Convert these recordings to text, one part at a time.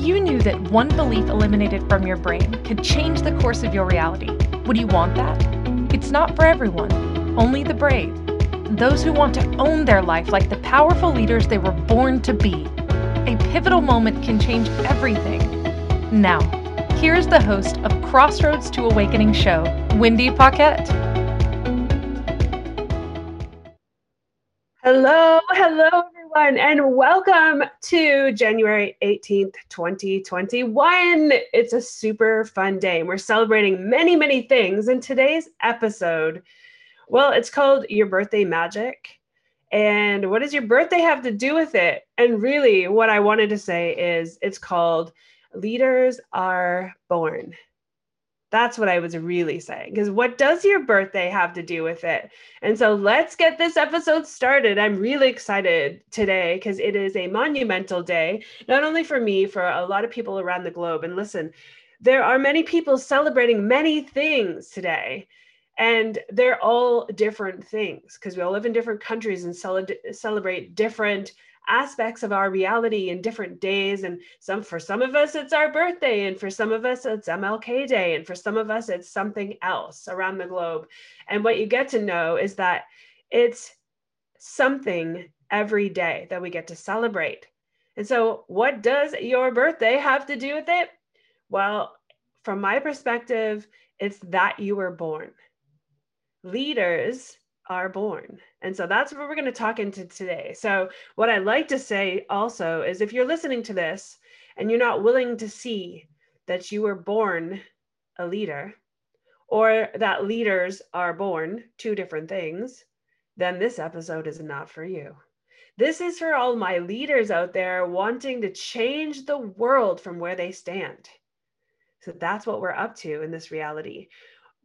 you knew that one belief eliminated from your brain could change the course of your reality, would you want that? It's not for everyone, only the brave. Those who want to own their life like the powerful leaders they were born to be. A pivotal moment can change everything. Now, here's the host of Crossroads to Awakening show, Wendy Paquette. Hello, hello, everyone, and welcome to January 18th, 2021. It's a super fun day, and we're celebrating many, many things. In today's episode, well, it's called Your Birthday Magic. And what does your birthday have to do with it? And really, what I wanted to say is it's called Leaders Are Born. That's what I was really saying. Because what does your birthday have to do with it? And so let's get this episode started. I'm really excited today because it is a monumental day, not only for me, for a lot of people around the globe. And listen, there are many people celebrating many things today. And they're all different things because we all live in different countries and cel- celebrate different aspects of our reality in different days. And some for some of us it's our birthday and for some of us it's MLK day and for some of us it's something else around the globe. And what you get to know is that it's something every day that we get to celebrate. And so what does your birthday have to do with it? Well from my perspective it's that you were born. Leaders are born. And so that's what we're going to talk into today. So, what I like to say also is if you're listening to this and you're not willing to see that you were born a leader or that leaders are born, two different things, then this episode is not for you. This is for all my leaders out there wanting to change the world from where they stand. So that's what we're up to in this reality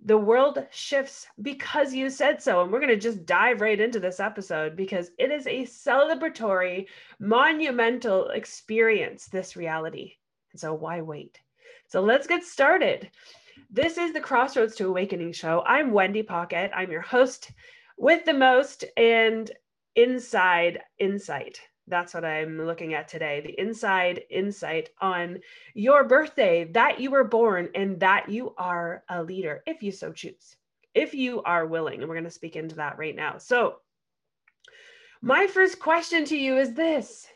the world shifts because you said so. And we're going to just dive right into this episode because it is a celebratory, monumental experience, this reality. And so, why wait? So, let's get started. This is the Crossroads to Awakening show. I'm Wendy Paquette. I'm your host with the most and inside insight. That's what I'm looking at today the inside insight on your birthday, that you were born and that you are a leader, if you so choose, if you are willing. And we're going to speak into that right now. So, my first question to you is this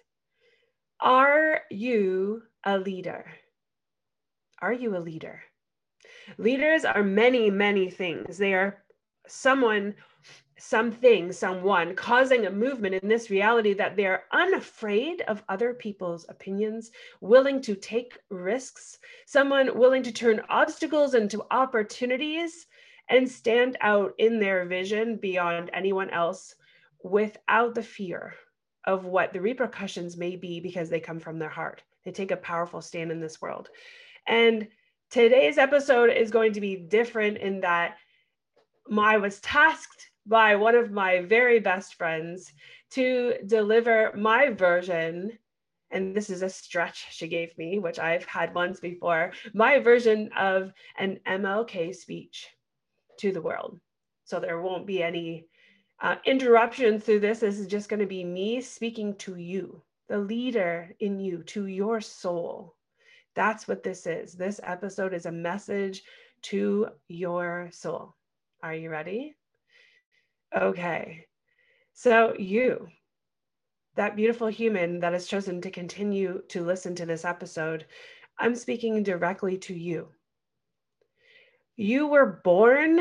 Are you a leader? Are you a leader? Leaders are many, many things. They are someone something, someone causing a movement in this reality that they're unafraid of other people's opinions, willing to take risks, someone willing to turn obstacles into opportunities and stand out in their vision beyond anyone else without the fear of what the repercussions may be because they come from their heart. They take a powerful stand in this world. And today's episode is going to be different in that I was tasked by one of my very best friends to deliver my version and this is a stretch she gave me, which I've had once before, my version of an MLK speech to the world. So there won't be any uh, interruption through this. This is just going to be me speaking to you, the leader in you, to your soul. That's what this is. This episode is a message to your soul. Are you ready? Okay. So, you, that beautiful human that has chosen to continue to listen to this episode, I'm speaking directly to you. You were born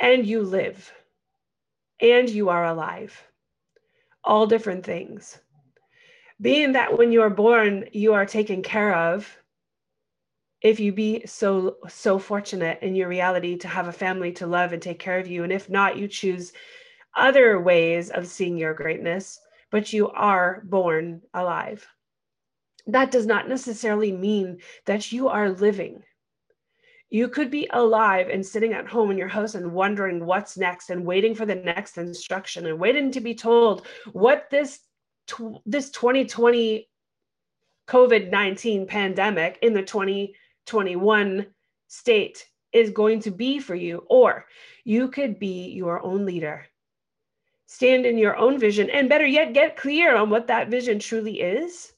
and you live and you are alive. All different things. Being that when you are born, you are taken care of if you be so so fortunate in your reality to have a family to love and take care of you and if not you choose other ways of seeing your greatness but you are born alive. That does not necessarily mean that you are living. You could be alive and sitting at home in your house and wondering what's next and waiting for the next instruction and waiting to be told what this this 2020 COVID-19 pandemic in the 20 21 state is going to be for you, or you could be your own leader. Stand in your own vision, and better yet, get clear on what that vision truly is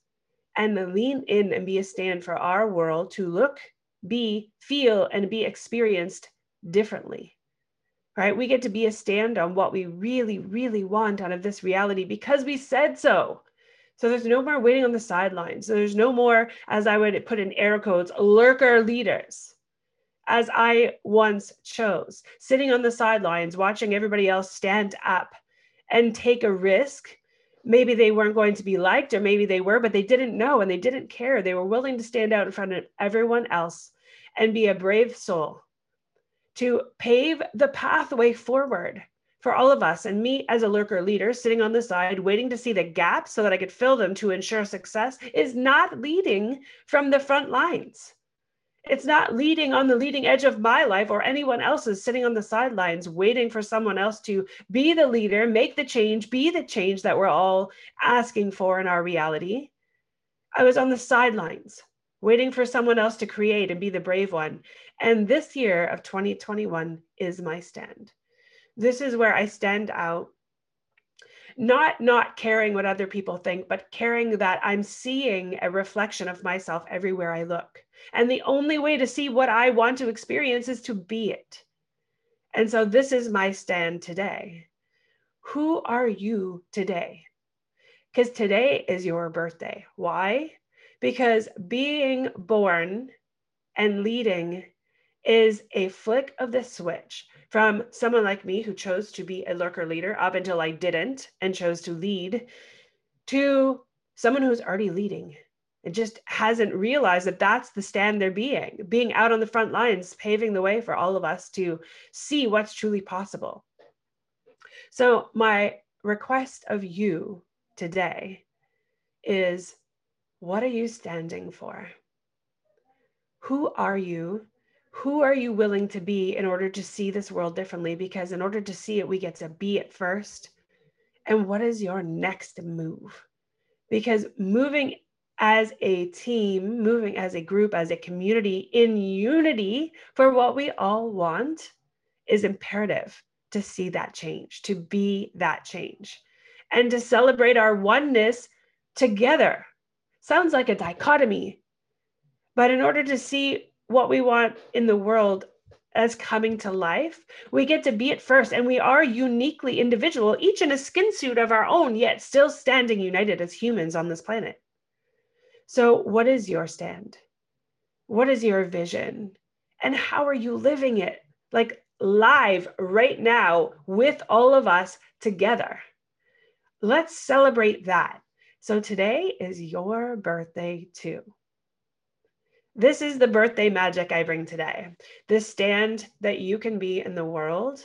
and then lean in and be a stand for our world to look, be, feel, and be experienced differently. Right? We get to be a stand on what we really, really want out of this reality because we said so. So there's no more waiting on the sidelines. So there's no more, as I would put in air quotes, lurker leaders, as I once chose, sitting on the sidelines, watching everybody else stand up and take a risk. Maybe they weren't going to be liked or maybe they were but they didn't know and they didn't care. They were willing to stand out in front of everyone else and be a brave soul to pave the pathway forward for all of us and me as a lurker leader sitting on the side waiting to see the gaps so that i could fill them to ensure success is not leading from the front lines it's not leading on the leading edge of my life or anyone else's sitting on the sidelines waiting for someone else to be the leader, make the change, be the change that we're all asking for in our reality. I was on the sidelines waiting for someone else to create and be the brave one. And this year of 2021 is my stand. This is where I stand out not not caring what other people think but caring that i'm seeing a reflection of myself everywhere i look and the only way to see what I want to experience is to be it. And so this is my stand today. Who are you today? Because today is your birthday. Why? Because being born and leading is a flick of the switch from someone like me who chose to be a lurker leader up until I didn't and chose to lead to someone who's already leading and just hasn't realized that that's the stand they're being, being out on the front lines, paving the way for all of us to see what's truly possible. So, my request of you today is what are you standing for? Who are you? Who are you willing to be in order to see this world differently? Because in order to see it, we get to be it first. And what is your next move? Because moving as a team, moving as a group, as a community in unity for what we all want is imperative to see that change, to be that change, and to celebrate our oneness together. Sounds like a dichotomy, but in order to see what we want in the world as coming to life, we get to be it first. And we are uniquely individual, each in a skin suit of our own, yet still standing united as humans on this planet. So, what is your stand? What is your vision? And how are you living it? Like live right now with all of us together. Let's celebrate that. So, today is your birthday too. This is the birthday magic I bring today. This stand that you can be in the world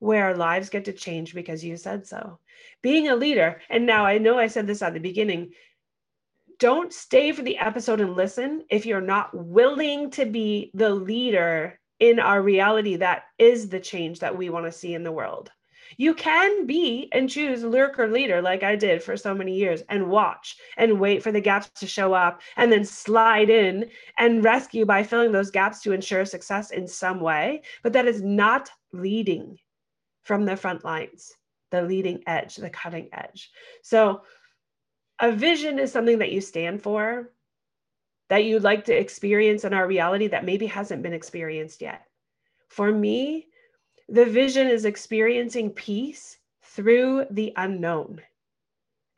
where our lives get to change because you said so. Being a leader, and now I know I said this at the beginning, don't stay for the episode and listen if you're not willing to be the leader in our reality that is the change that we want to see in the world. You can be and choose lurker leader like I did for so many years and watch and wait for the gaps to show up and then slide in and rescue by filling those gaps to ensure success in some way. But that is not leading from the front lines, the leading edge, the cutting edge. So a vision is something that you stand for that you'd like to experience in our reality that maybe hasn't been experienced yet. For me, the vision is experiencing peace through the unknown.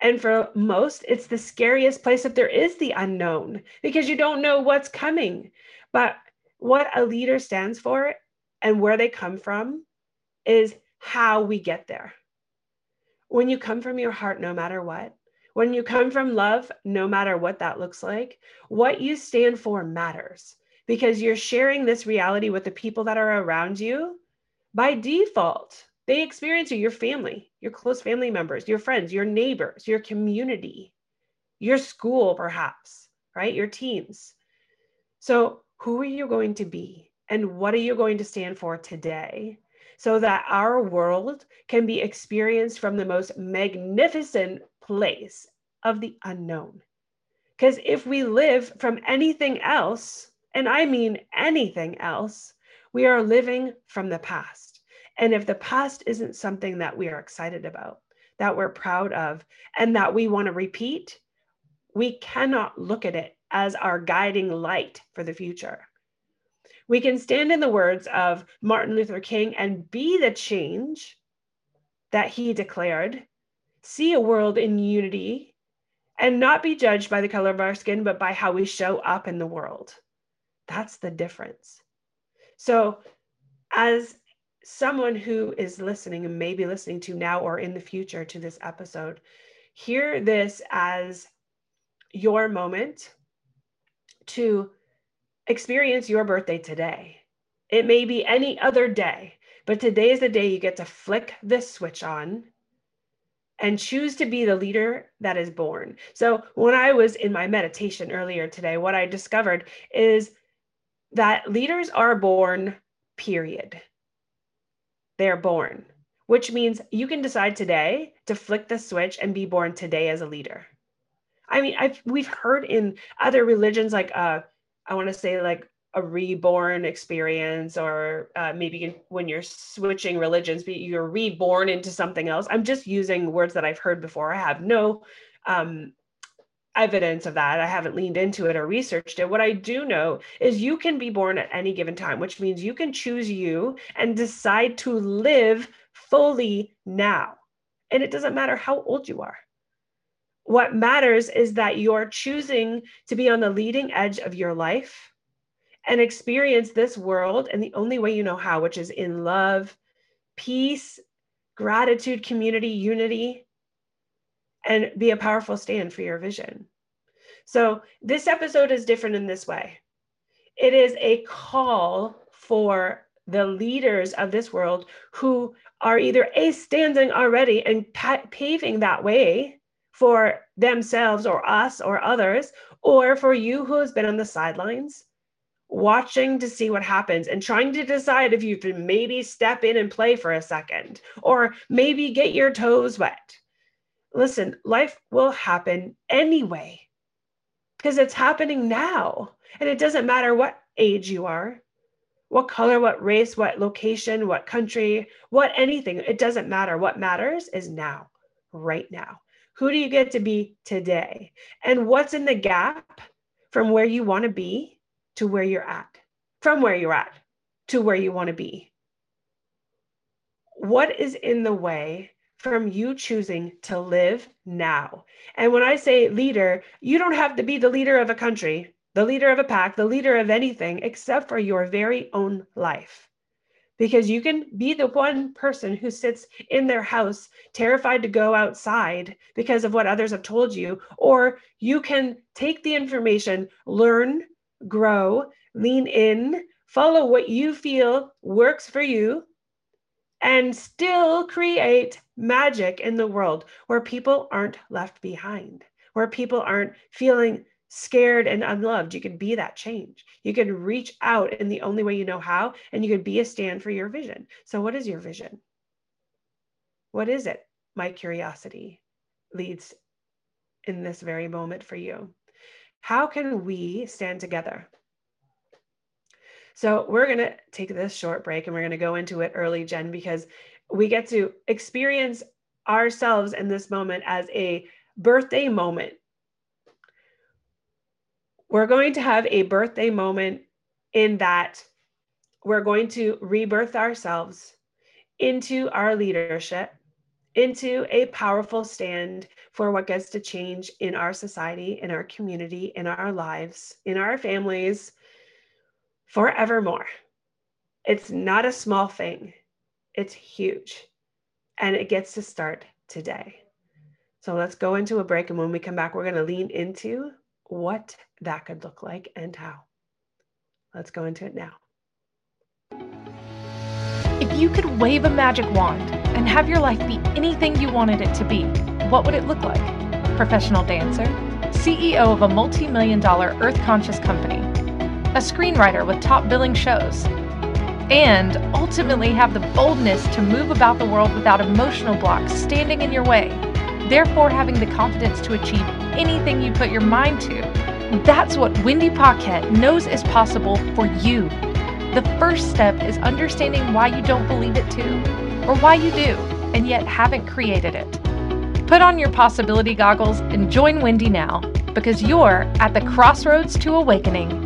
And for most, it's the scariest place if there is the unknown because you don't know what's coming. But what a leader stands for and where they come from is how we get there. When you come from your heart, no matter what, when you come from love, no matter what that looks like, what you stand for matters because you're sharing this reality with the people that are around you by default. They experience you, your family, your close family members, your friends, your neighbors, your community, your school, perhaps, right? Your teams. So, who are you going to be? And what are you going to stand for today? So that our world can be experienced from the most magnificent place of the unknown. Because if we live from anything else, and I mean anything else, we are living from the past. And if the past isn't something that we are excited about, that we're proud of, and that we want to repeat, we cannot look at it as our guiding light for the future. We can stand in the words of Martin Luther King and be the change that he declared, see a world in unity, and not be judged by the color of our skin, but by how we show up in the world. That's the difference. So, as someone who is listening and maybe listening to now or in the future to this episode, hear this as your moment to experience your birthday today. It may be any other day, but today is the day you get to flick this switch on and choose to be the leader that is born. So, when I was in my meditation earlier today, what I discovered is that leaders are born, period. They're born, which means you can decide today to flick the switch and be born today as a leader. I mean, I've we've heard in other religions like uh I want to say like a reborn experience or uh, maybe when you're switching religions but you're reborn into something else i'm just using words that i've heard before i have no um, evidence of that. I haven't leaned into it or researched it. What i do know is you can be born at any given time which means you can choose you and decide to live fully now. And it doesn't matter how old you are. What matters is that you're choosing to be on the leading edge of your life and experience this world in the only way you know how, which is in love, peace, gratitude, community, unity, and be a powerful stand for your vision. So, this episode is different in this way it is a call for the leaders of this world who are either a standing already and pa- paving that way for themselves or us or others, or for you who has been on the sidelines watching to see what happens and trying to decide if you can maybe step in and play for a second or maybe get your toes wet. Listen, life will happen anyway because it's happening now. And it doesn't matter what age you are, what color, what race, what location, what country, what anything. It doesn't matter. What matters is now, right now. Who do you get to be today? And what's in the gap from where you want to be to where you're at, from where you're at to where you want to be. What is in the way from you choosing to live now? And when I say leader, you don't have to be the leader of a country, the leader of a pack, the leader of anything except for your very own life. Because you can be the one person who sits in their house terrified to go outside because of what others have told you, or you can take the information, learn, grow, lean in, follow what you feel works for you, and still create magic in the world where people aren't left behind, where people aren't feeling scared and unloved. You can be that change. You can reach out in the only way you know how, and you can be a stand for your vision. So, what is your vision? What is it? My curiosity leads in this very moment for you. How can we stand together? So, we're going to take this short break and we're going to go into it early, Jen, because we get to experience ourselves in this moment as a birthday moment. We're going to have a birthday moment in that we're going to rebirth ourselves into our leadership into a powerful stand for what gets to change in our society, in our community, in our lives, in our families forevermore. It's not a small thing, it's huge. And it gets to start today. So let's go into a break. And when we come back, we're going to lean into what that could look like and how. Let's go into it now. If you could wave a magic wand and have your life be anything you wanted it to be, what would it look like? Professional dancer, CEO of a multi million dollar earth conscious company, a screenwriter with top billing shows, and ultimately have the boldness to move about the world without emotional blocks standing in your way, therefore having the confidence to achieve anything you put your mind to. That's what Wendy Paquette knows is possible for you. The first step is understanding why you don't believe it too or why you do and yet haven't created it. Put on your possibility goggles and join Wendy now. because you're at the crossroads to awakening.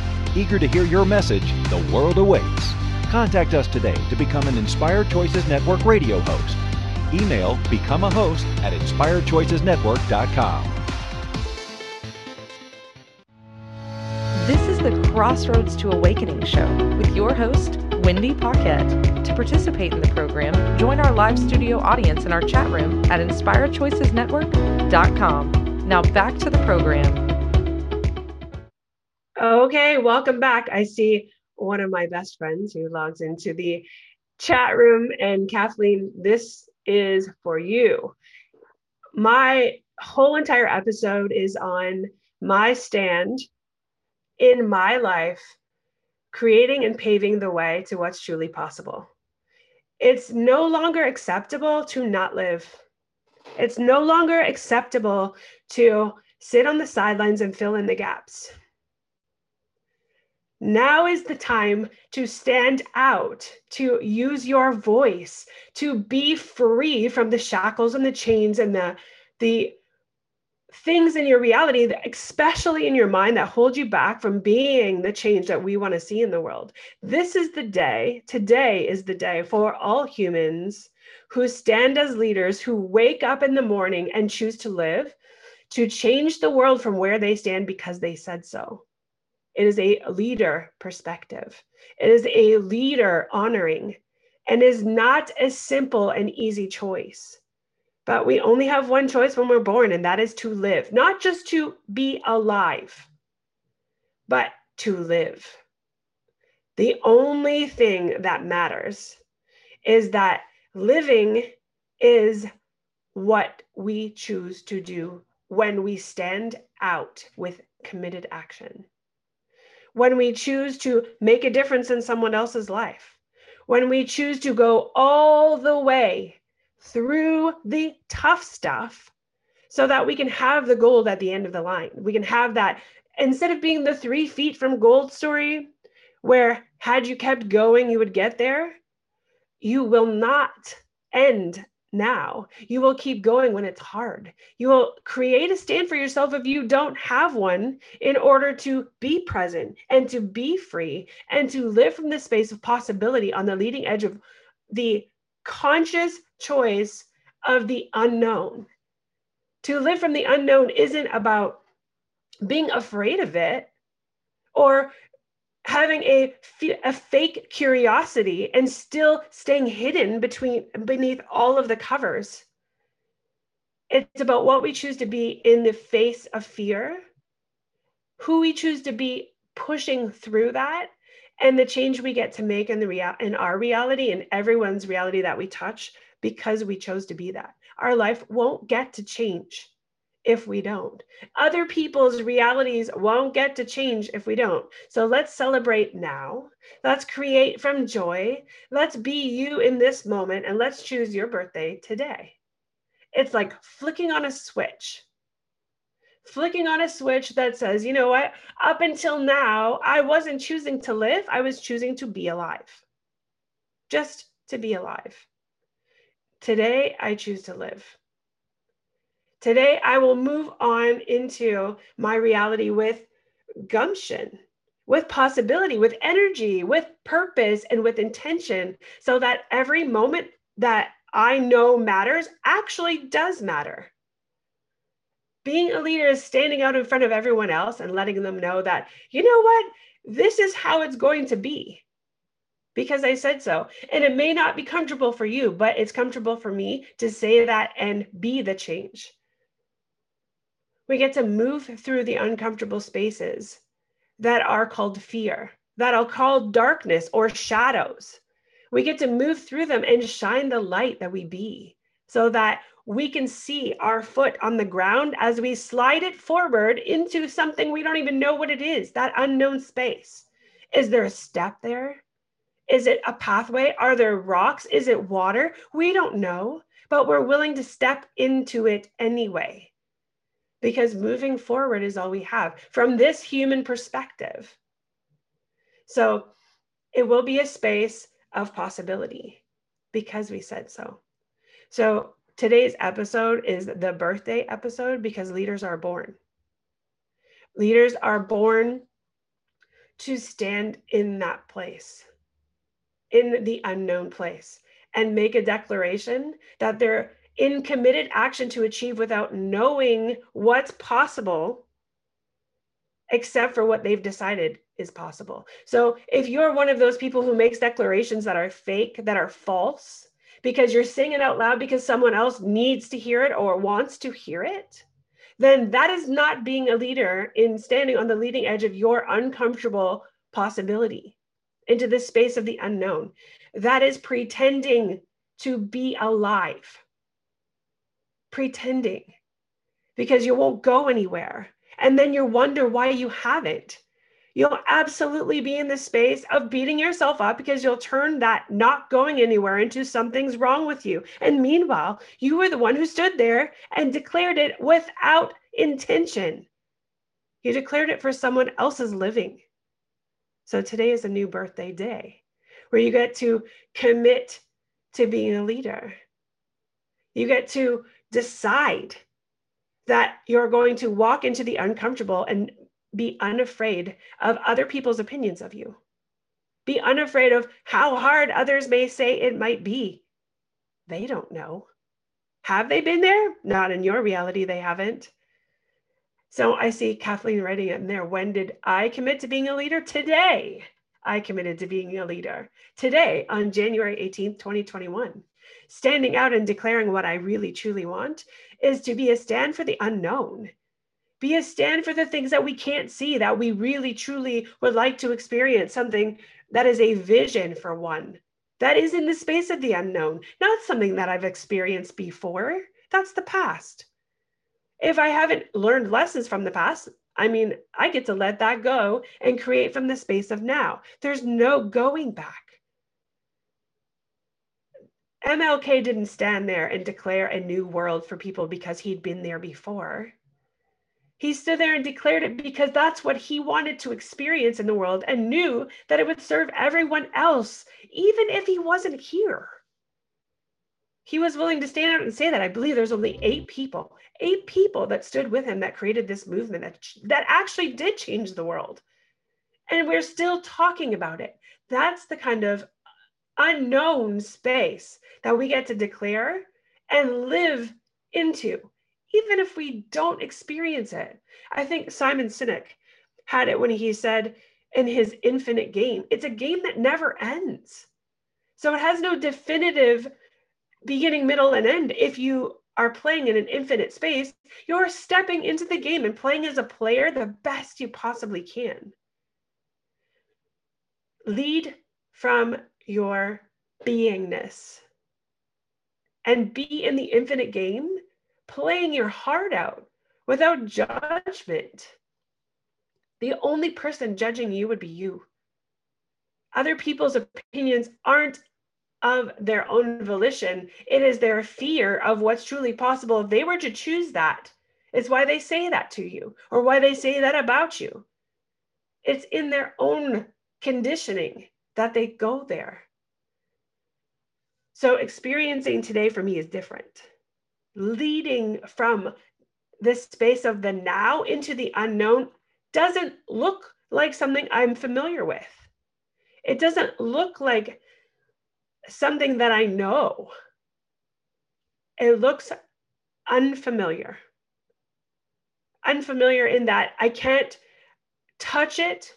Eager to hear your message, the world awaits. Contact us today to become an Inspired Choices Network radio host. Email become a host at inspiredchoicesnetwork.com. This is the Crossroads to Awakening show with your host, Wendy Paquette. To participate in the program, join our live studio audience in our chat room at inspiredchoicesnetwork.com. Now back to the program. Okay, welcome back. I see one of my best friends who logs into the chat room. And Kathleen, this is for you. My whole entire episode is on my stand in my life creating and paving the way to what's truly possible. It's no longer acceptable to not live. It's no longer acceptable to sit on the sidelines and fill in the gaps. Now is the time to stand out, to use your voice, to be free from the shackles and the chains and the, the things in your reality, that, especially in your mind, that hold you back from being the change that we want to see in the world. This is the day, today is the day for all humans who stand as leaders, who wake up in the morning and choose to live, to change the world from where they stand because they said so. It is a leader perspective. It is a leader honoring and is not a simple and easy choice. But we only have one choice when we're born, and that is to live, not just to be alive, but to live. The only thing that matters is that living is what we choose to do when we stand out with committed action. When we choose to make a difference in someone else's life. When we choose to go all the way through the tough stuff so that we can have the gold at the end of the line. We can have that instead of being the three feet from gold story, where had you kept going, you would get there. You will not end now. You will keep going when it's hard. You will create a stand for yourself if you don't have one in order to be present and to be free and to live from the space of possibility on the leading edge of the conscious choice of the unknown. To live from the unknown isn't about being afraid of it or having a, a fake curiosity and still staying hidden between beneath all of the covers. It's about what we choose to be in the face of fear, who we choose to be pushing through that, and the change we get to make in the real in our reality and everyone's reality that we touch because we chose to be that. Our life won't get to change if we don't. Other people's realities won't get to change if we don't. So let's celebrate now. Let's create from joy. Let's be you in this moment and let's choose your birthday today. It's like flicking on a switch flicking on a switch that says, you know what, up until now, I wasn't choosing to live, I was choosing to be alive. Just to be alive. Today, I choose to live. Today, I will move on into my reality with gumption, with possibility, with energy, with purpose, and with intention, so that every moment that I know matters actually does matter being a leader is standing out in front of everyone else and letting them know that, you know what, this is how it's going to be because I said so. And it may not be comfortable for you, but it's comfortable for me to say that and be the change. We get to move through the uncomfortable spaces that are called fear, that are called darkness or shadows. We get to move through them and shine the light that we be so that we can see our foot on the ground as we slide it forward into something we don't even know what it is, that unknown space. Is there a step there? Is it a pathway? Are there rocks? Is it water? We don't know, but we're willing to step into it anyway because moving forward is all we have from this human perspective. So it will be a space of possibility because we said so. So today's episode is the birthday episode because leaders are born. Leaders are born to stand in that place, in the unknown place, and make a declaration that they're in committed action to achieve without knowing what's possible except for what they've decided is possible. So if you're one of those people who makes declarations that are fake, that are false, because you're saying it out loud because someone else needs to hear it or wants to hear it, then that is not being a leader in standing on the leading edge of your uncomfortable possibility into the space of the unknown. That is pretending to be alive, pretending because you won't go anywhere. And then you wonder why you haven't you'll absolutely be in the space of beating yourself up because you'll turn that not going anywhere into something's wrong with you. And meanwhile, you were the one who stood there and declared it without intention. You declared it for someone else's living. So today is a new birthday day where you get to commit to being a leader. You get to decide that you're going to walk into the uncomfortable and be unafraid of other people's opinions of you. Be unafraid of how hard others may say it might be. They don't know. Have they been there? Not in your reality, they haven't. So I see Kathleen writing it in there. When did I commit to being a leader? Today. I committed to being a leader. Today, on January 18th, 2021. Standing out and declaring what I really truly want is to be a stand for the unknown. Be a stand for the things that we can't see that we really truly would like to experience something that is a vision for one that is in the space of the unknown not something that i've experienced before. That's the past. If i haven't learned lessons from the past i mean i get to let that go and create from the space of now. There's no going back MLK didn't stand there and declare a new world for people because he'd been there before. He stood there and declared it because that's what he wanted to experience in the world and knew that it would serve everyone else, even if he wasn't here. He was willing to stand out and say that. I believe there's only eight people, eight people that stood with him that created this movement that, that actually did change the world. And we're still talking about it. That's the kind of unknown space that we get to declare and live into even if we don't experience it. I think Simon Sinek had it when he said in his infinite game, it's a game that never ends. So it has no definitive beginning, middle, and end. If you are playing in an infinite space, you're stepping into the game and playing as a player the best you possibly can. Lead from your beingness and be in the infinite game playing your heart out without judgment. The only person judging you would be you. Other people's opinions aren't of their own volition, it is their fear of what's truly possible. If they were to choose that, it's why they say that to you or why they say that about you. It's in their own conditioning that they go there. So, experiencing today for me is different leading from this space of the now into the unknown doesn't look like something I'm familiar with. It doesn't look like something that I know. It looks unfamiliar. Unfamiliar in that I can't touch it.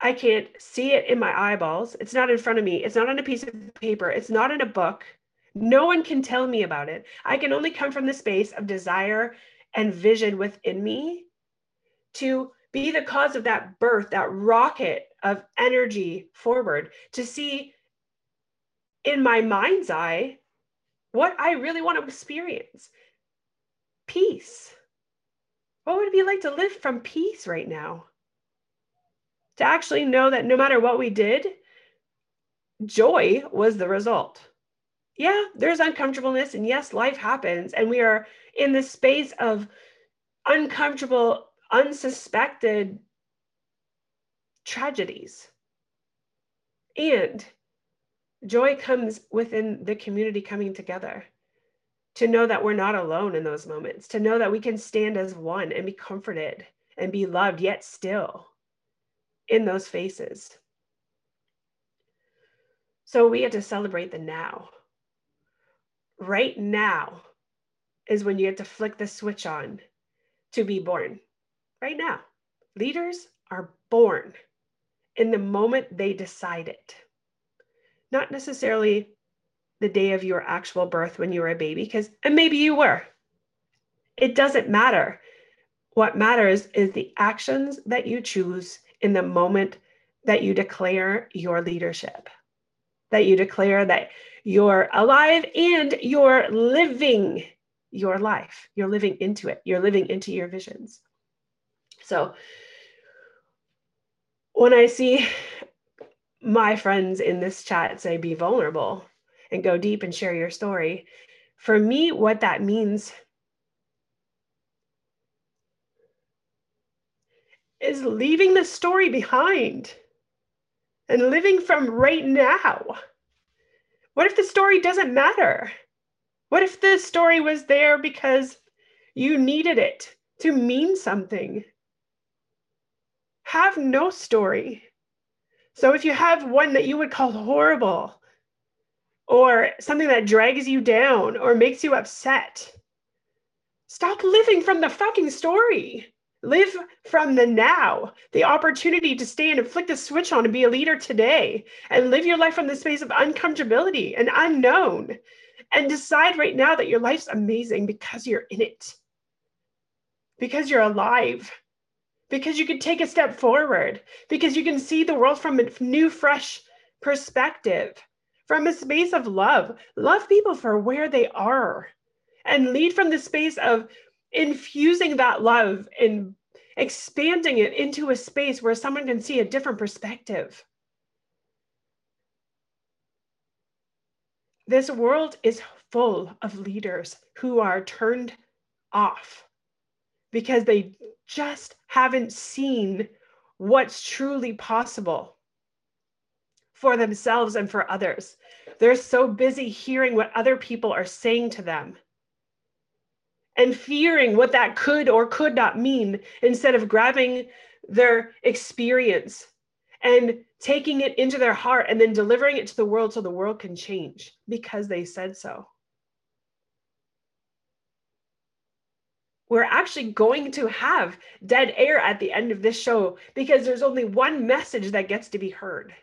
I can't see it in my eyeballs. It's not in front of me. It's not on a piece of paper. It's not in a book. No one can tell me about it. I can only come from the space of desire and vision within me to be the cause of that birth, that rocket of energy forward, to see in my mind's eye what I really want to experience peace. What would it be like to live from peace right now? To actually know that no matter what we did, joy was the result. Yeah, there's uncomfortableness, and yes, life happens, and we are in the space of uncomfortable, unsuspected tragedies. And joy comes within the community coming together to know that we're not alone in those moments, to know that we can stand as one and be comforted and be loved, yet still in those faces. So we get to celebrate the now. Right now is when you get to flick the switch on to be born. Right now. Leaders are born in the moment they decide it. Not necessarily the day of your actual birth when you were a baby, because, and maybe you were. It doesn't matter. What matters is the actions that you choose in the moment that you declare your leadership that you declare that you're alive and you're living your life. You're living into it, you're living into your visions. So when I see my friends in this chat say, be vulnerable and go deep and share your story, for me, what that means is leaving the story behind and living from right now. What if the story doesn't matter? What if the story was there because you needed it to mean something? Have no story. So if you have one that you would call horrible, or something that drags you down or makes you upset, stop living from the fucking story. Live from the now, the opportunity to stand and flick the switch on and be a leader today. And live your life from the space of uncomfortability and unknown. And decide right now that your life's amazing because you're in it, because you're alive, because you can take a step forward, because you can see the world from a new, fresh perspective, from a space of love. Love people for where they are. And lead from the space of infusing that love and expanding it into a space where someone can see a different perspective. This world is full of leaders who are turned off because they just haven't seen what's truly possible for themselves and for others. They're so busy hearing what other people are saying to them and fearing what that could or could not mean instead of grabbing their experience and taking it into their heart and then delivering it to the world so the world can change because they said so. We're actually going to have dead air at the end of this show because there's only one message that gets to be heard.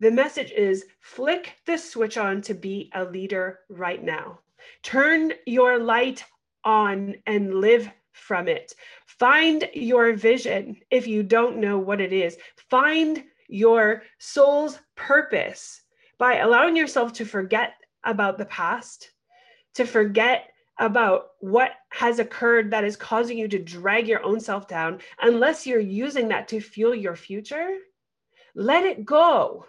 The message is flick the switch on to be a leader right now. Turn your light on and live from it. Find your vision if you don't know what it is. Find your soul's purpose by allowing yourself to forget about the past, to forget about what has occurred that is causing you to drag your own self down, unless you're using that to fuel your future. Let it go.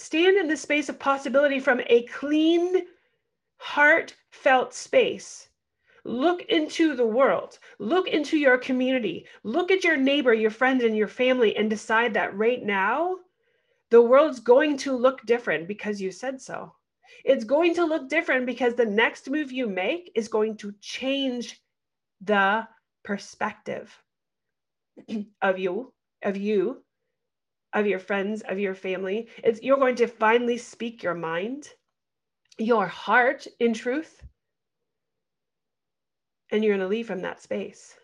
Stand in the space of possibility from a clean, heartfelt space. Look into the world, look into your community, look at your neighbor, your friend, and your family, and decide that right now, the world's going to look different because you said so. It's going to look different because the next move you make is going to change the perspective of you, of you, of your friends, of your family. It's you're going to finally speak your mind, your heart in truth, and you're going to leave from that space.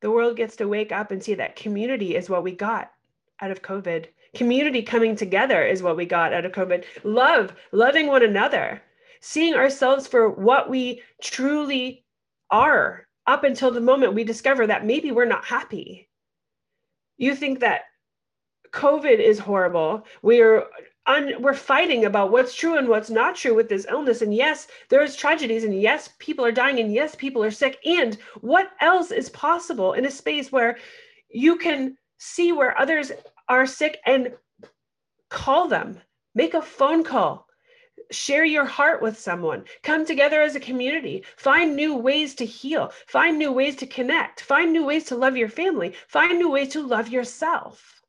The world gets to wake up and see that community is what we got out of COVID. Community coming together is what we got out of COVID. Love, loving one another, seeing ourselves for what we truly are up until the moment we discover that maybe we're not happy you think that COVID is horrible. We're un, we're fighting about what's true and what's not true with this illness. And yes, there's tragedies, and yes, people are dying, and yes, people are sick. And what else is possible in a space where you can see where others are sick and call them, make a phone call, share your heart with someone, come together as a community, find new ways to heal, find new ways to connect, find new ways to love your family, find new ways to love yourself.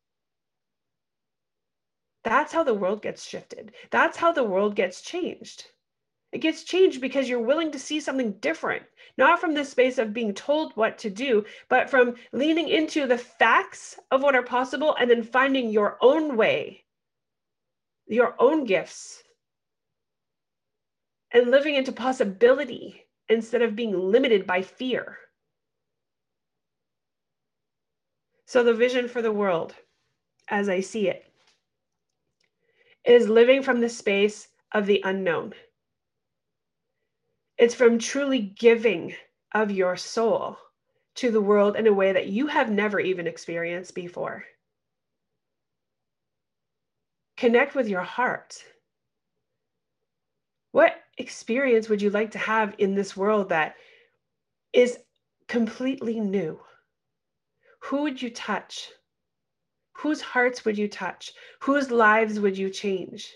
That's how the world gets shifted. That's how the world gets changed. It gets changed because you're willing to see something different, not from the space of being told what to do, but from leaning into the facts of what are possible and then finding your own way, your own gifts, and living into possibility instead of being limited by fear. So, the vision for the world, as I see it, is living from the space of the unknown. It's from truly giving of your soul to the world in a way that you have never even experienced before. Connect with your heart. What experience would you like to have in this world that is completely new? Who would you touch? Whose hearts would you touch? Whose lives would you change?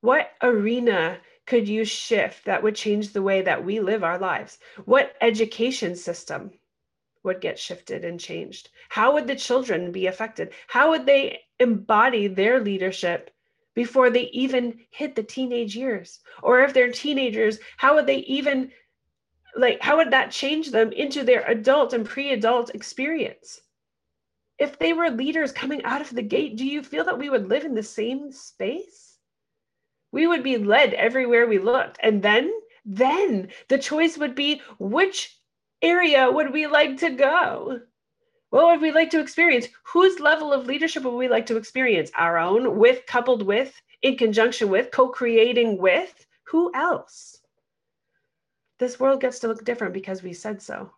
What arena could you shift that would change the way that we live our lives? What education system would get shifted and changed? How would the children be affected? How would they embody their leadership before they even hit the teenage years? Or if they're teenagers, how would they even like how would that change them into their adult and pre-adult experience? if they were leaders coming out of the gate, do you feel that we would live in the same space? We would be led everywhere we looked. And then, then the choice would be which area would we like to go? What would we like to experience? Whose level of leadership would we like to experience? Our own, with, coupled with, in conjunction with, co creating with? Who else? This world gets to look different because we said so.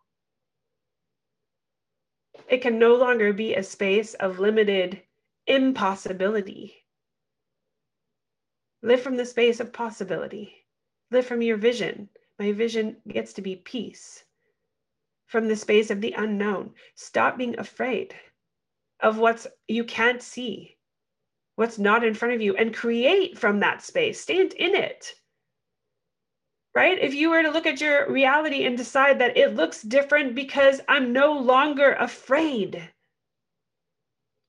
It can no longer be a space of limited impossibility. Live from the space of possibility. Live from your vision. My vision gets to be peace. From the space of the unknown. Stop being afraid of what's you can't see, what's not in front of you, and create from that space. Stand in it right? If you were to look at your reality and decide that it looks different because I'm no longer afraid,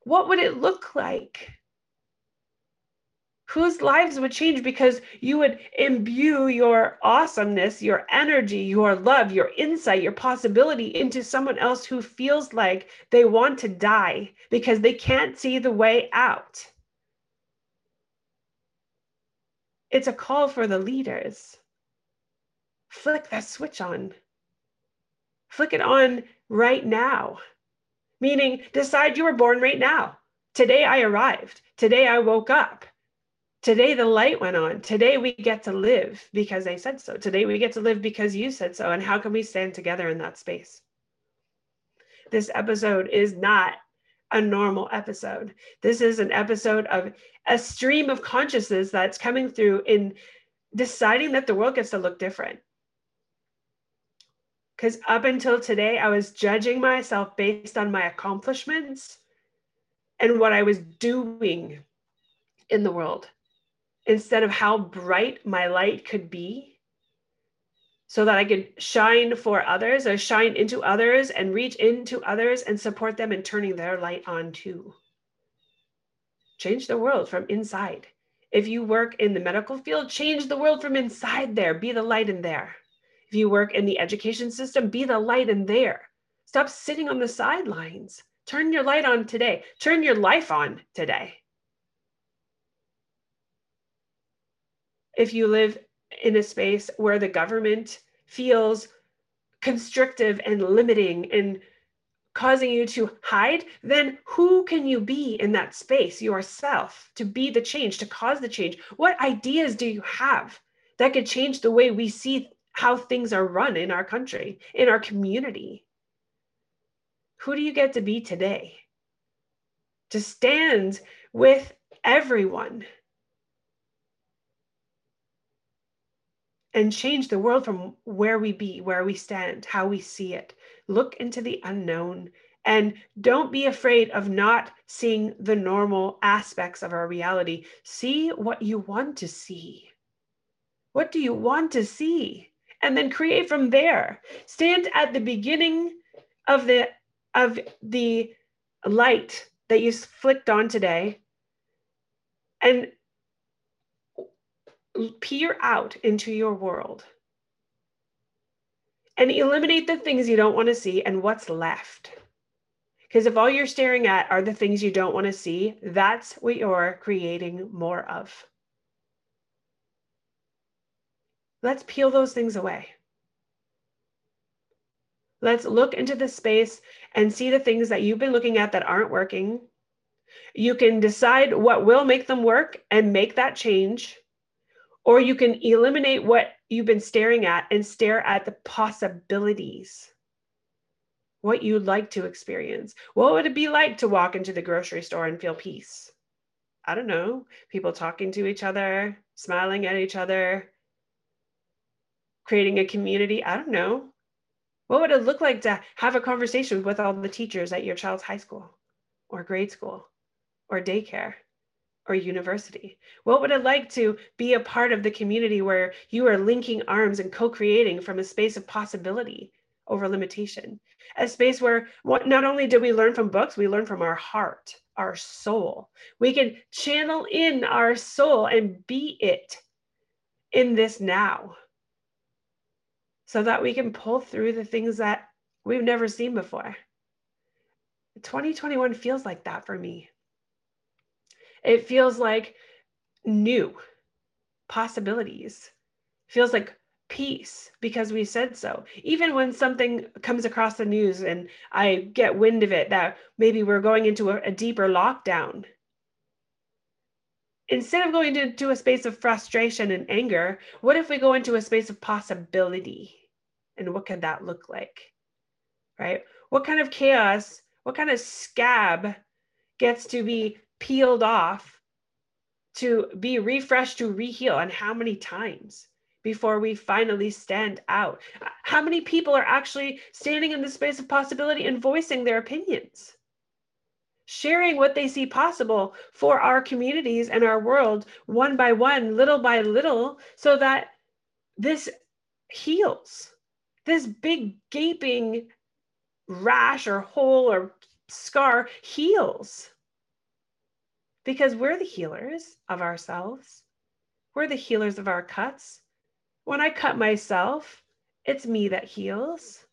what would it look like? Whose lives would change because you would imbue your awesomeness, your energy, your love, your insight, your possibility into someone else who feels like they want to die because they can't see the way out? It's a call for the leaders flick that switch on. Flick it on right now. Meaning, decide you were born right now. Today I arrived. Today I woke up. Today the light went on. Today we get to live because they said so. Today we get to live because you said so. And how can we stand together in that space? This episode is not a normal episode. This is an episode of a stream of consciousness that's coming through in deciding that the world gets to look different. Because up until today, I was judging myself based on my accomplishments and what I was doing in the world instead of how bright my light could be so that I could shine for others or shine into others and reach into others and support them in turning their light on too. Change the world from inside. If you work in the medical field, change the world from inside there. Be the light in there. If you work in the education system, be the light in there. Stop sitting on the sidelines. Turn your light on today. Turn your life on today. If you live in a space where the government feels constrictive and limiting and causing you to hide, then who can you be in that space yourself to be the change, to cause the change? What ideas do you have that could change the way we see how things are run in our country, in our community. Who do you get to be today? to stand with everyone and change the world from where we be, where we stand, how we see it. Look into the unknown and don't be afraid of not seeing the normal aspects of our reality. See what you want to see. What do you want to see? And then create from there. Stand at the beginning of the of the light that you flicked on today and peer out into your world and eliminate the things you don't want to see and what's left. Because if all you're staring at are the things you don't want to see, that's what you're creating more of. Let's peel those things away. Let's look into the space and see the things that you've been looking at that aren't working. You can decide what will make them work and make that change, or you can eliminate what you've been staring at and stare at the possibilities. What you'd like to experience. What would it be like to walk into the grocery store and feel peace? I don't know. People talking to each other, smiling at each other, creating a community. I don't know. What would it look like to have a conversation with all the teachers at your child's high school or grade school or daycare or university? What would it like to be a part of the community where you are linking arms and co creating from a space of possibility over limitation? A space where not only do we learn from books, we learn from our heart, our soul. We can channel in our soul and be it in this now so that we can pull through the things that we've never seen before. 2021 feels like that for me. It feels like new possibilities. Feels like peace because we said so. Even when something comes across the news and I get wind of it that maybe we're going into a, a deeper lockdown, instead of going into a space of frustration and anger, what if we go into a space of possibility? and what could that look like right what kind of chaos what kind of scab gets to be peeled off to be refreshed to reheal and how many times before we finally stand out? How many people are actually standing in the space of possibility and voicing their opinions? Sharing what they see possible for our communities and our world one by one little by little so that this heals. This big gaping rash or hole or scar heals because we're the healers of ourselves. We're the healers of our cuts. When I cut myself, it's me that heals.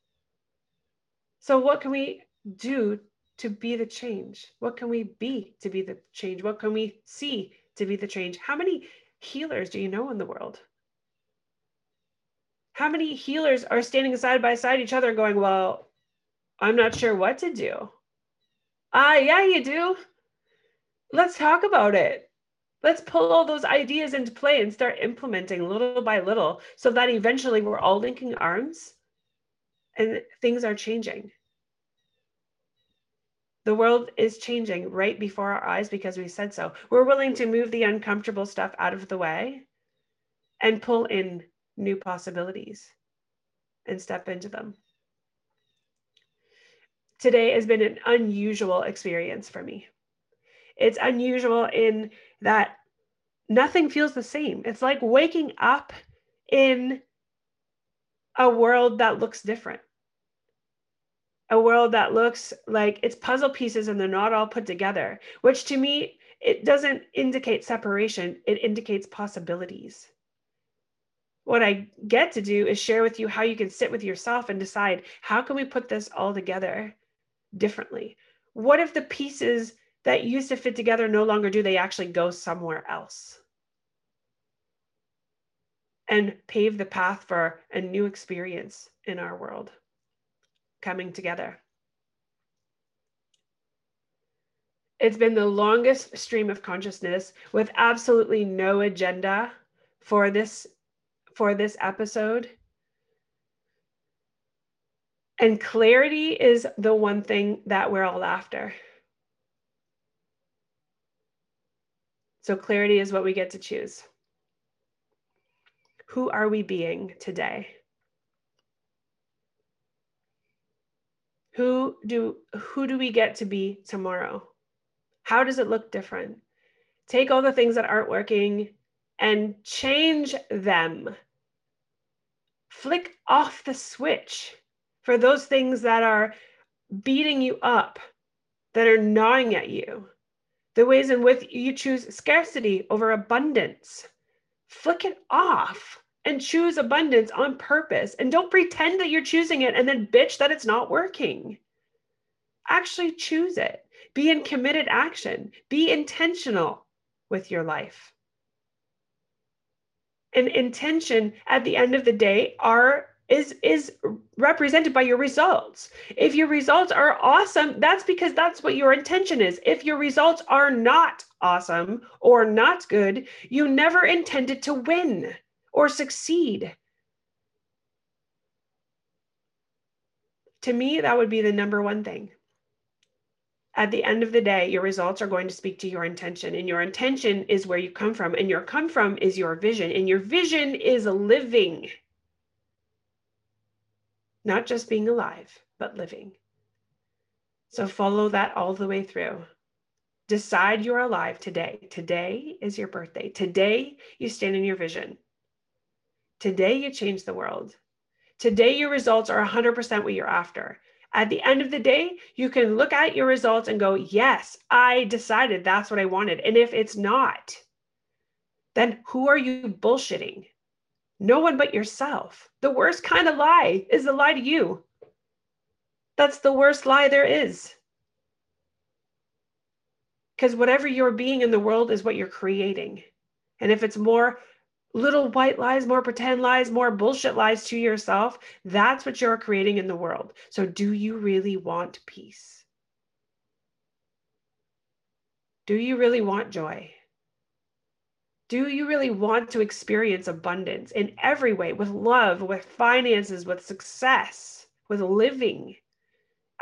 So, what can we do to be the change? What can we be to be the change? What can we see to be the change? How many healers do you know in the world? how many healers are standing side by side each other going, Well, I'm not sure what to do? Ah, uh, yeah, you do. Let's talk about it. Let's pull all those ideas into play and start implementing little by little so that eventually we're all linking arms and things are changing. The world is changing right before our eyes because we said so. We're willing to move the uncomfortable stuff out of the way and pull in new possibilities and step into them. Today has been an unusual experience for me. It's unusual in that nothing feels the same. It's like waking up in a world that looks different. A world that looks like it's puzzle pieces and they're not all put together, which to me, it doesn't indicate separation, it indicates possibilities what I get to do is share with you how you can sit with yourself and decide how can we put this all together differently? What if the pieces that used to fit together no longer do, they actually go somewhere else? And pave the path for a new experience in our world coming together. It's been the longest stream of consciousness with absolutely no agenda for this for this episode. And clarity is the one thing that we're all after. So clarity is what we get to choose. Who are we being today? Who do who do we get to be tomorrow? How does it look different? Take all the things that aren't working and change them. Flick off the switch for those things that are beating you up, that are gnawing at you. The ways in which you choose scarcity over abundance. Flick it off and choose abundance on purpose. And don't pretend that you're choosing it and then bitch that it's not working. Actually choose it. Be in committed action. Be intentional with your life. And intention at the end of the day are is is represented by your results. If your results are awesome, that's because that's what your intention is. If your results are not awesome or not good, you never intended to win or succeed. To me, that would be the number one thing. At the end of the day, your results are going to speak to your intention, and your intention is where you come from, and your come from is your vision, and your vision is living. Not just being alive, but living. So follow that all the way through. Decide you're alive today. Today is your birthday. Today you stand in your vision. Today, you change the world. Today, your results are 100% what you're after. At the end of the day, you can look at your results and go, Yes, I decided that's what I wanted. And if it's not, then who are you bullshitting? No one but yourself. The worst kind of lie is the lie to you. That's the worst lie there is. Because whatever you're being in the world is what you're creating. And if it's more little white lies, more pretend lies, more bullshit lies to yourself, that's what you're creating in the world. So, do you really want peace? Do you really want joy? Do you really want to experience abundance in every way with love, with finances, with success, with living?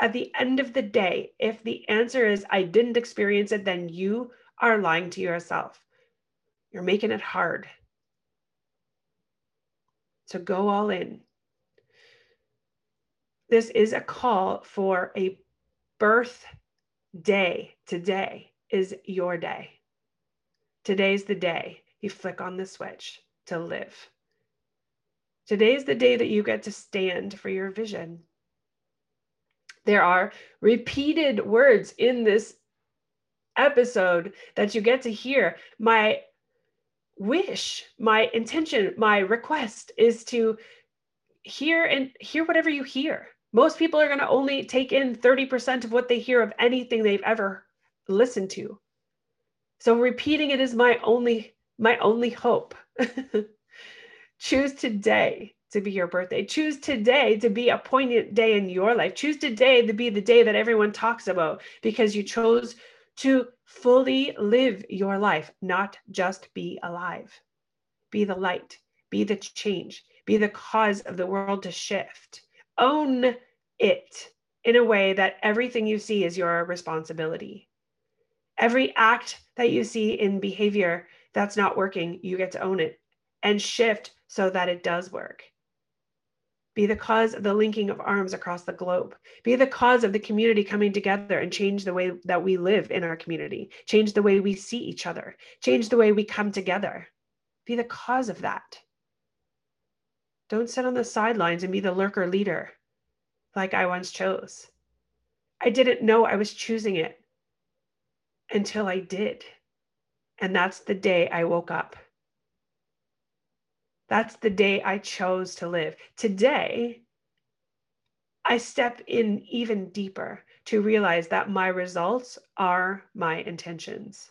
At the end of the day, if the answer is I didn't experience it, then you are lying to yourself. You're making it hard. So go all in. This is a call for a birth day. Today is your day. Today's the day you flick on the switch to live. Today's the day that you get to stand for your vision. There are repeated words in this episode that you get to hear. My wish, my intention, my request is to hear and hear whatever you hear. Most people are going to only take in 30% of what they hear of anything they've ever listened to. So repeating it is my only my only hope. Choose today to be your birthday. Choose today to be a poignant day in your life. Choose today to be the day that everyone talks about because you chose to fully live your life, not just be alive. Be the light, be the change, be the cause of the world to shift. Own it in a way that everything you see is your responsibility. Every act that you see in behavior that's not working, you get to own it and shift so that it does work. Be the cause of the linking of arms across the globe. Be the cause of the community coming together and change the way that we live in our community, change the way we see each other, change the way we come together. Be the cause of that. Don't sit on the sidelines and be the lurker leader like I once chose. I didn't know I was choosing it until I did. And that's the day I woke up. That's the day I chose to live. Today, I step in even deeper to realize that my results are my intentions.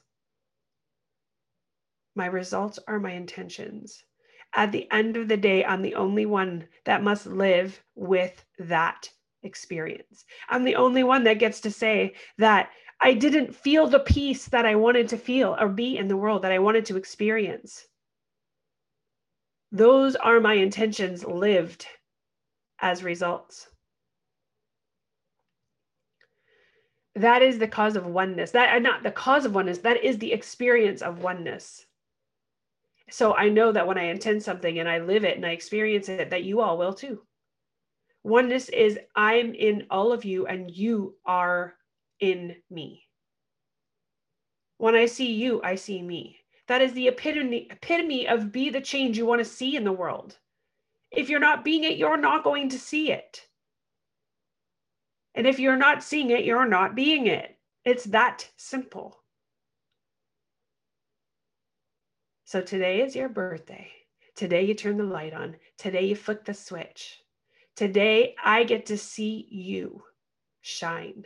My results are my intentions. At the end of the day, I'm the only one that must live with that experience. I'm the only one that gets to say that I didn't feel the peace that I wanted to feel or be in the world that I wanted to experience those are my intentions lived as results. that is the cause of oneness. That uh, not the cause of oneness, that is the experience of oneness. So I know that when I intend something and I live it and I experience it, that you all will too. Oneness is I'm in all of you and you are in me. When I see you, I see me. That is the epitome, epitome of be the change you want to see in the world. If you're not being it, you're not going to see it. And if you're not seeing it, you're not being it. It's that simple. So today is your birthday. Today you turn the light on. Today you flick the switch. Today I get to see you shine.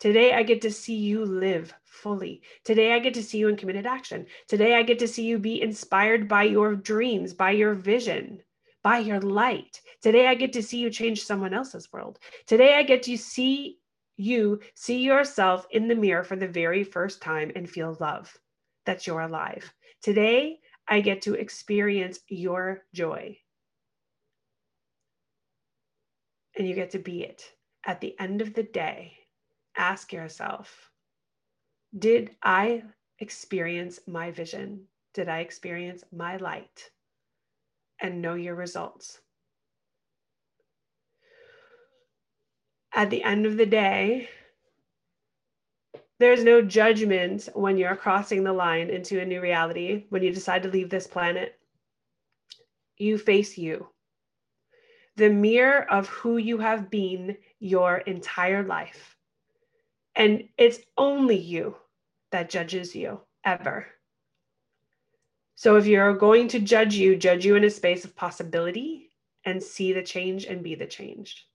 Today I get to see you live fully. Today I get to see you in committed action. Today I get to see you be inspired by your dreams, by your vision by your light. Today, I get to see you change someone else's world. Today, I get to see you see yourself in the mirror for the very first time and feel love that you're alive. Today, I get to experience your joy. And you get to be it. At the end of the day, ask yourself Did I experience my vision? Did I experience my light? and know your results. At the end of the day, there's no judgment when you're crossing the line into a new reality, when you decide to leave this planet. You face you, the mirror of who you have been your entire life. And it's only you that judges you ever. So if you're going to judge you, judge you in a space of possibility and see the change and be the change.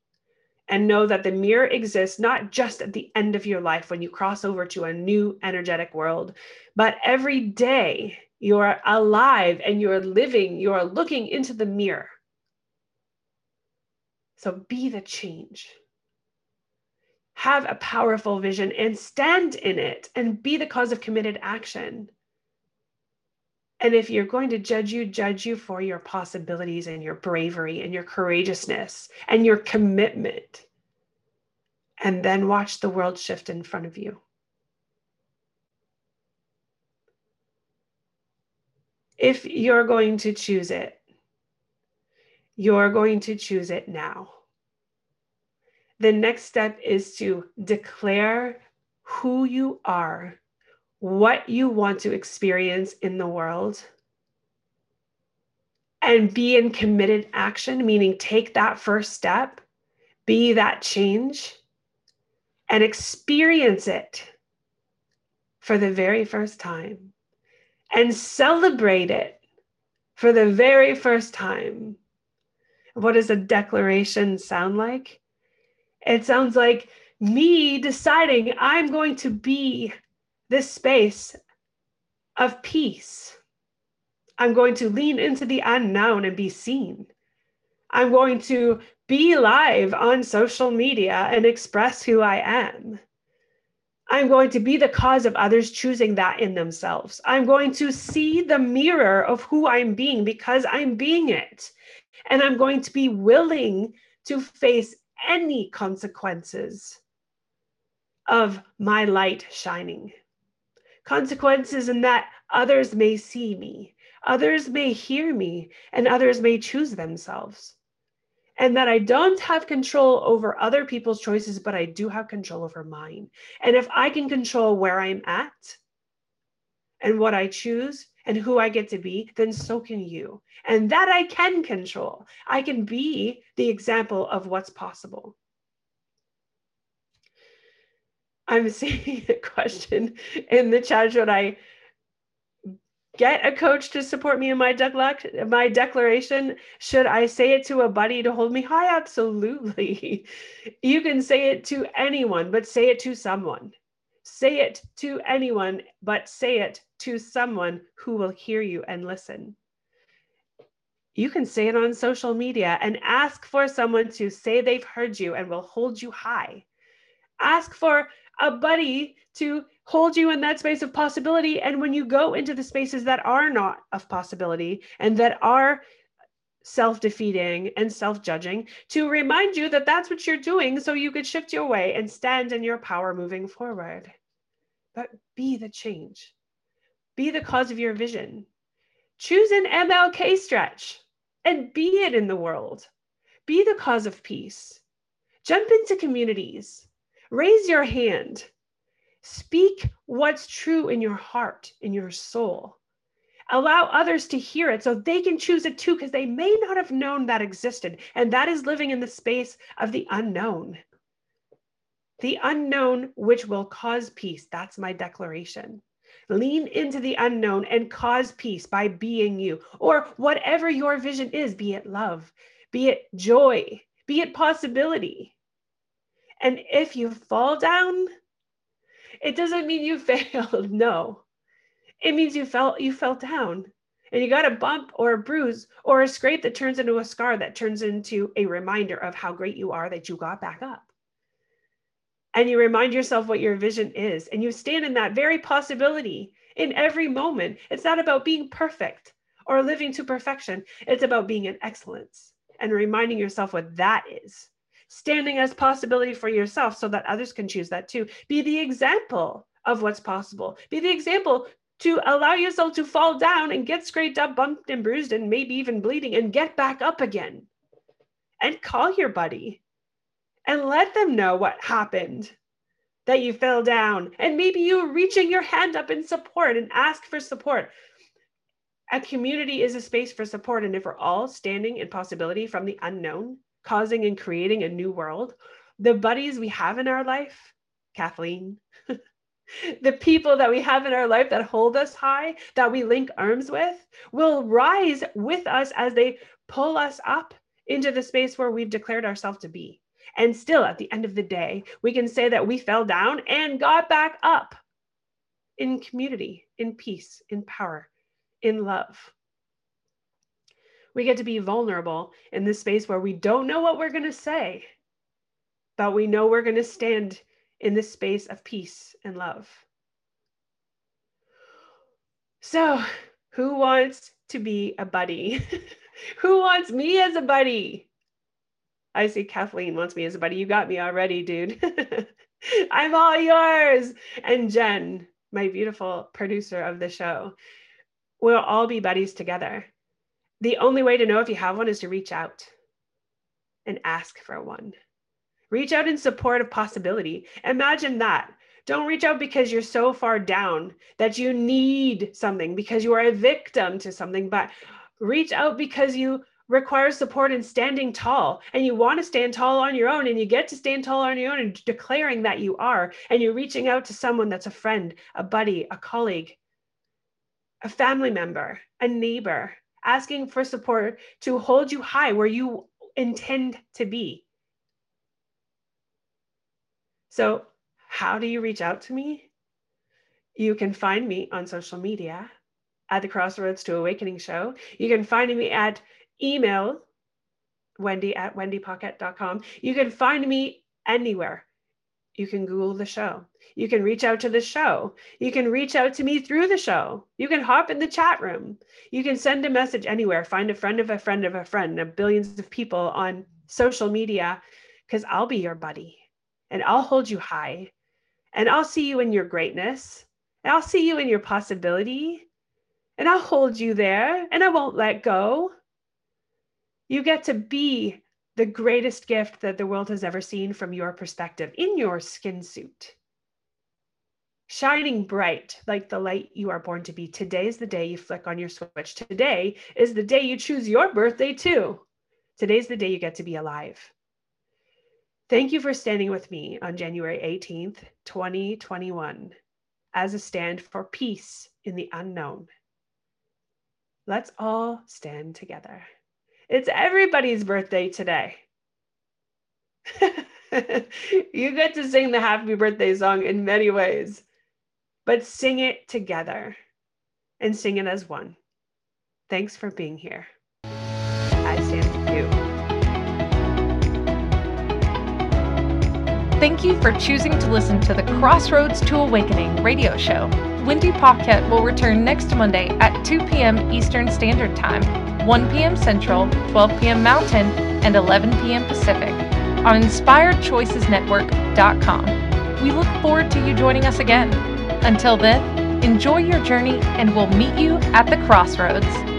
And know that the mirror exists not just at the end of your life when you cross over to a new energetic world, but every day you're alive and you're living, you're looking into the mirror. So be the change. Have a powerful vision and stand in it and be the cause of committed action. And if you're going to judge you, judge you for your possibilities and your bravery and your courageousness and your commitment. And then watch the world shift in front of you. If you're going to choose it, you're going to choose it now. The next step is to declare who you are what you want to experience in the world and be in committed action, meaning take that first step, be that change, and experience it for the very first time and celebrate it for the very first time. What does a declaration sound like? It sounds like me deciding I'm going to be this space of peace. I'm going to lean into the unknown and be seen. I'm going to be live on social media and express who I am. I'm going to be the cause of others choosing that in themselves. I'm going to see the mirror of who I'm being because I'm being it. And I'm going to be willing to face any consequences of my light shining consequences in that others may see me, others may hear me, and others may choose themselves. And that I don't have control over other people's choices, but I do have control over mine. And if I can control where I'm at and what I choose and who I get to be, then so can you. And that I can control. I can be the example of what's possible. I'm seeing a question in the chat. Should I get a coach to support me in my, decla- my declaration? Should I say it to a buddy to hold me high? Absolutely. You can say it to anyone, but say it to someone. Say it to anyone, but say it to someone who will hear you and listen. You can say it on social media and ask for someone to say they've heard you and will hold you high. Ask for a buddy to hold you in that space of possibility. And when you go into the spaces that are not of possibility and that are self defeating and self judging to remind you that that's what you're doing so you could shift your way and stand in your power moving forward. But be the change, be the cause of your vision. Choose an MLK stretch and be it in the world. Be the cause of peace. Jump into communities. Raise your hand. Speak what's true in your heart, in your soul allow others to hear it so they can choose it too because they may not have known that existed and that is living in the space of the unknown the unknown which will cause peace that's my declaration lean into the unknown and cause peace by being you or whatever your vision is be it love be it joy be it possibility. And if you fall down it doesn't mean you failed no. It means you fell you fell down and you got a bump or a bruise or a scrape that turns into a scar that turns into a reminder of how great you are that you got back up and you remind yourself what your vision is and you stand in that very possibility in every moment. It's not about being perfect or living to perfection. It's about being in excellence and reminding yourself what that is. Standing as possibility for yourself so that others can choose that too. Be the example of what's possible. Be the example to allow yourself to fall down and get scraped up, bumped and bruised, and maybe even bleeding, and get back up again. And call your buddy and let them know what happened that you fell down. And maybe you reaching your hand up in support and ask for support. A community is a space for support. And if we're all standing in possibility from the unknown, causing and creating a new world, the buddies we have in our life, Kathleen, the people that we have in our life that hold us high, that we link arms with, will rise with us as they pull us up into the space where we've declared ourselves to be. And still, at the end of the day, we can say that we fell down and got back up in community, in peace, in power, in love. We get to be vulnerable in this space where we don't know what we're going to say, but we know we're going to stand in this space of peace and love. So, who wants to be a buddy? who wants me as a buddy? I see Kathleen wants me as a buddy. You got me already, dude. I'm all yours. And Jen, my beautiful producer of the show, we'll all be buddies together. The only way to know if you have one is to reach out and ask for one. Reach out in support of possibility. Imagine that. Don't reach out because you're so far down that you need something, because you are a victim to something, but reach out because you require support in standing tall and you want to stand tall on your own and you get to stand tall on your own and declaring that you are and you're reaching out to someone that's a friend a buddy a colleague a family member a neighbor asking for support to hold you high where you intend to be so, how do you reach out to me? You can find me on social media at the Crossroads to Awakening show. You can find me at email, wendy at wendypaquette.com. You can find me anywhere. You can Google the show. You can reach out to the show. You can reach out to me through the show. You can hop in the chat room. You can send a message anywhere. Find a friend of a friend of a friend of billions of people on social media because I'll be your buddy and I'll hold you high and I'll see you in your greatness and I'll see you in your possibility and I'll hold you there and I won't let go. You get to be the greatest gift that the world has ever seen from your perspective in your skin suit. Shining bright like the light you are born to be. Today is the day you flick on your switch. Today is the day you choose your birthday, too. Today's the day you get to be alive. Thank you for standing with me on January 18th, 2021, as a stand for peace in the unknown. Let's all stand together. It's everybody's birthday today. you get to sing the happy birthday song in many ways, but sing it together and sing it as one. Thanks for being here. I stand with you. Thank you for choosing to listen to the Crossroads to Awakening radio show. Wendy Paquette will return next Monday at 2 p.m. Eastern Standard Time. 1 p.m. Central, 12 p.m. Mountain, and 11 p.m. Pacific on InspiredChoicesNetwork.com. We look forward to you joining us again. Until then, enjoy your journey and we'll meet you at the crossroads.